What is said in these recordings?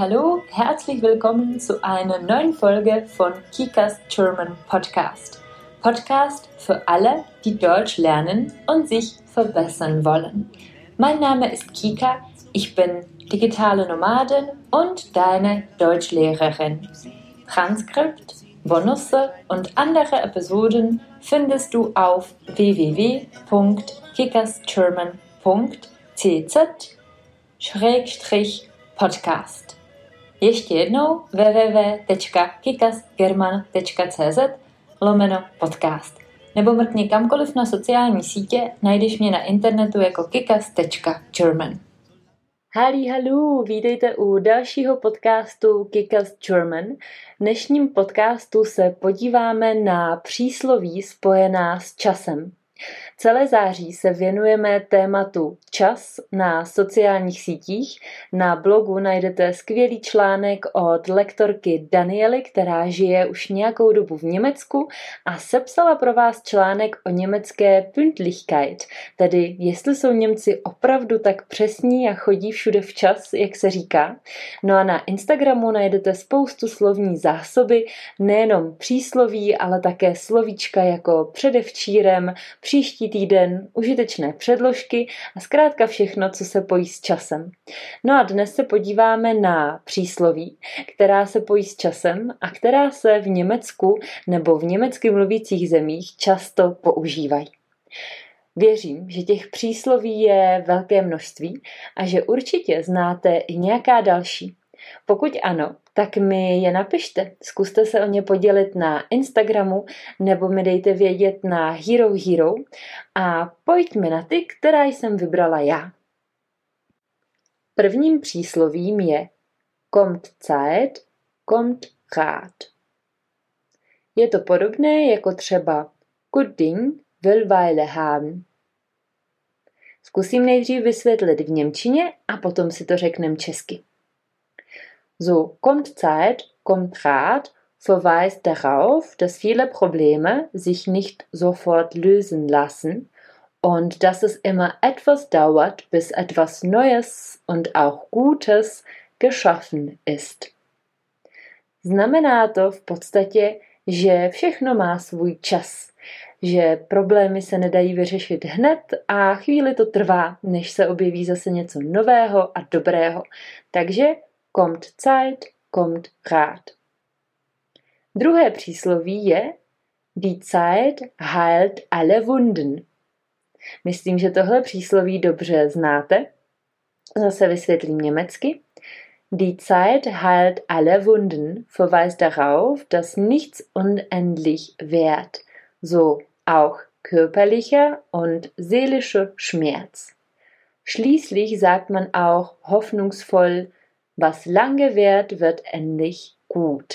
Hallo, herzlich willkommen zu einer neuen Folge von Kikas German Podcast. Podcast für alle, die Deutsch lernen und sich verbessern wollen. Mein Name ist Kika, ich bin digitale Nomadin und deine Deutschlehrerin. Transkript, Bonusse und andere Episoden findest du auf www.kikasgerman.cz-podcast. Ještě jednou www.kikasgerman.cz lomeno podcast. Nebo mrkni kamkoliv na sociální sítě, najdeš mě na internetu jako kikas.german. Halí halu, vítejte u dalšího podcastu Kikas German. V dnešním podcastu se podíváme na přísloví spojená s časem. Celé září se věnujeme tématu čas na sociálních sítích. Na blogu najdete skvělý článek od lektorky Daniely, která žije už nějakou dobu v Německu a sepsala pro vás článek o německé Pünktlichkeit, tedy jestli jsou Němci opravdu tak přesní a chodí všude včas, jak se říká. No a na Instagramu najdete spoustu slovní zásoby, nejenom přísloví, ale také slovíčka jako předevčírem, příští týden, užitečné předložky a zkrátka všechno, co se pojí s časem. No a dnes se podíváme na přísloví, která se pojí s časem a která se v Německu nebo v německy mluvících zemích často používají. Věřím, že těch přísloví je velké množství a že určitě znáte i nějaká další. Pokud ano, tak mi je napište. Zkuste se o ně podělit na Instagramu nebo mi dejte vědět na Hero Hero a pojďme na ty, která jsem vybrala já. Prvním příslovím je kommt Zeit, kommt Rat. Je to podobné jako třeba Good Ding will Weile haben. Zkusím nejdřív vysvětlit v Němčině a potom si to řekneme česky. So, kommt Zeit, kommt Rat verweist darauf, dass viele Probleme sich nicht sofort lösen lassen und dass es immer etwas dauert, bis etwas Neues und auch Gutes geschaffen ist. Znamená to v podstatě, že všechno má svůj čas, že problémy se nedají vyřešit hned a chvíli to trvá, než se objeví zase něco nového a dobrého. Takže kommt Zeit, kommt Rat. Druhé přísloví je Die Zeit heilt alle Wunden. Myslím, že tohle přísloví dobře znáte. Zase vysvětlím německy. Die Zeit heilt alle Wunden verweist darauf, dass nichts unendlich währt, so auch körperlicher und seelischer Schmerz. Schließlich sagt man auch hoffnungsvoll, Was lange währt, wird endlich gut.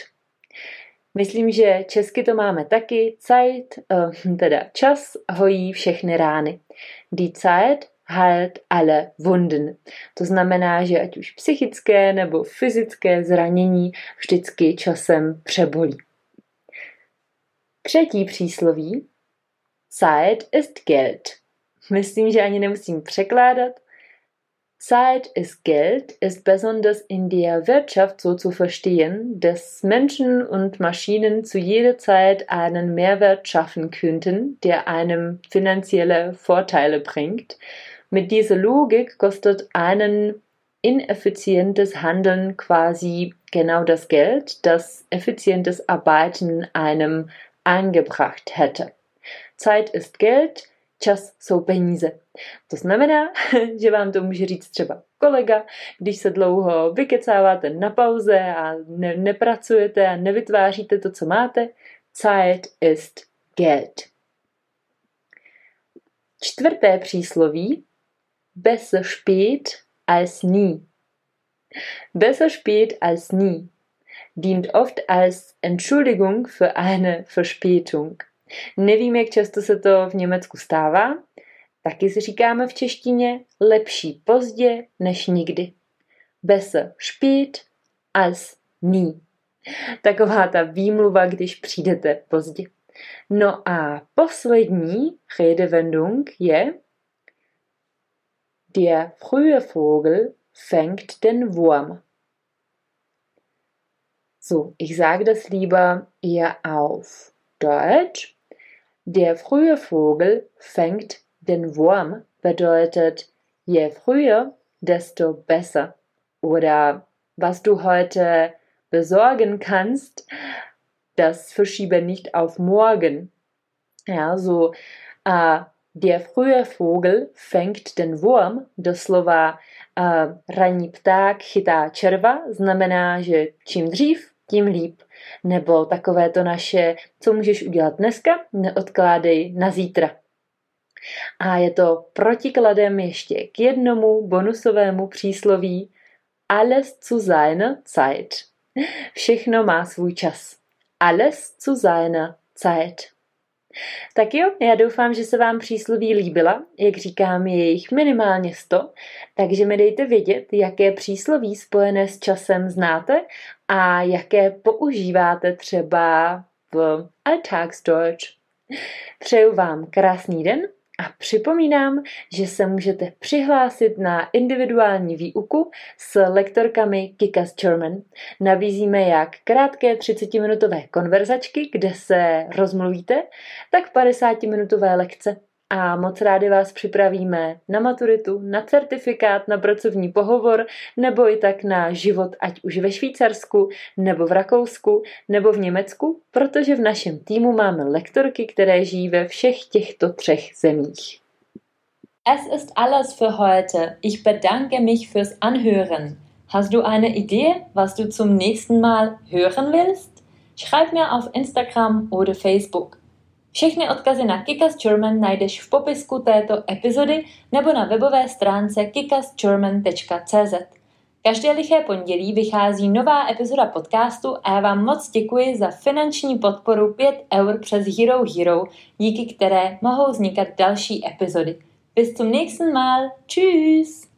Myslím, že česky to máme taky. Zeit, uh, teda čas, hojí všechny rány. Die Zeit heilt alle Wunden. To znamená, že ať už psychické nebo fyzické zranění vždycky časem přebolí. Třetí přísloví. Zeit ist Geld. Myslím, že ani nemusím překládat. Zeit ist Geld ist besonders in der Wirtschaft so zu verstehen, dass Menschen und Maschinen zu jeder Zeit einen Mehrwert schaffen könnten, der einem finanzielle Vorteile bringt. Mit dieser Logik kostet einen ineffizientes Handeln quasi genau das Geld, das effizientes Arbeiten einem angebracht hätte. Zeit ist Geld, čas jsou peníze. To znamená, že vám to může říct třeba kolega, když se dlouho vykecáváte na pauze a ne, nepracujete a nevytváříte to, co máte. Zeit ist Geld. Čtvrté přísloví besser spät als nie. Besser spät als nie dient oft als Entschuldigung für eine Verspätung. Nevím, jak často se to v Německu stává. Taky si říkáme v češtině lepší pozdě než nikdy. Besser spät als nie. Taková ta výmluva, když přijdete pozdě. No a poslední Redewendung je Der frühe Vogel fängt den Wurm. So, ich sage das lieber eher auf Deutsch. Der frühe Vogel fängt den Wurm bedeutet je früher, desto besser. Oder was du heute besorgen kannst, das verschiebe nicht auf morgen. Ja, so äh, der frühe Vogel fängt den Wurm, doslova uh, ranní pták chytá červa, znamená, že čím dřív, tím líp. Nebo takové to naše, co můžeš udělat dneska, neodkládej na zítra. A je to protikladem ještě k jednomu bonusovému přísloví Alles zu seiner Zeit. Všechno má svůj čas. Alles zu seiner Zeit. Tak jo, já doufám, že se vám přísloví líbila, jak říkám, je jich minimálně 100, takže mi dejte vědět, jaké přísloví spojené s časem znáte a jaké používáte třeba v Alltagsdeutsch. Přeju vám krásný den a připomínám, že se můžete přihlásit na individuální výuku s lektorkami Kikas German. Nabízíme jak krátké 30-minutové konverzačky, kde se rozmluvíte, tak 50-minutové lekce a moc rádi vás připravíme na maturitu, na certifikát, na pracovní pohovor nebo i tak na život, ať už ve Švýcarsku, nebo v Rakousku, nebo v Německu, protože v našem týmu máme lektorky, které žijí ve všech těchto třech zemích. Es ist alles für heute. Ich bedanke mich fürs Anhören. Hast du eine Idee, was du zum nächsten Mal hören willst? Schreib mir auf Instagram oder Facebook. Všechny odkazy na Kikas German najdeš v popisku této epizody nebo na webové stránce kikasgerman.cz. Každé liché pondělí vychází nová epizoda podcastu a já vám moc děkuji za finanční podporu 5 eur přes Hero Hero, díky které mohou vznikat další epizody. Bis zum nächsten Mal. Tschüss!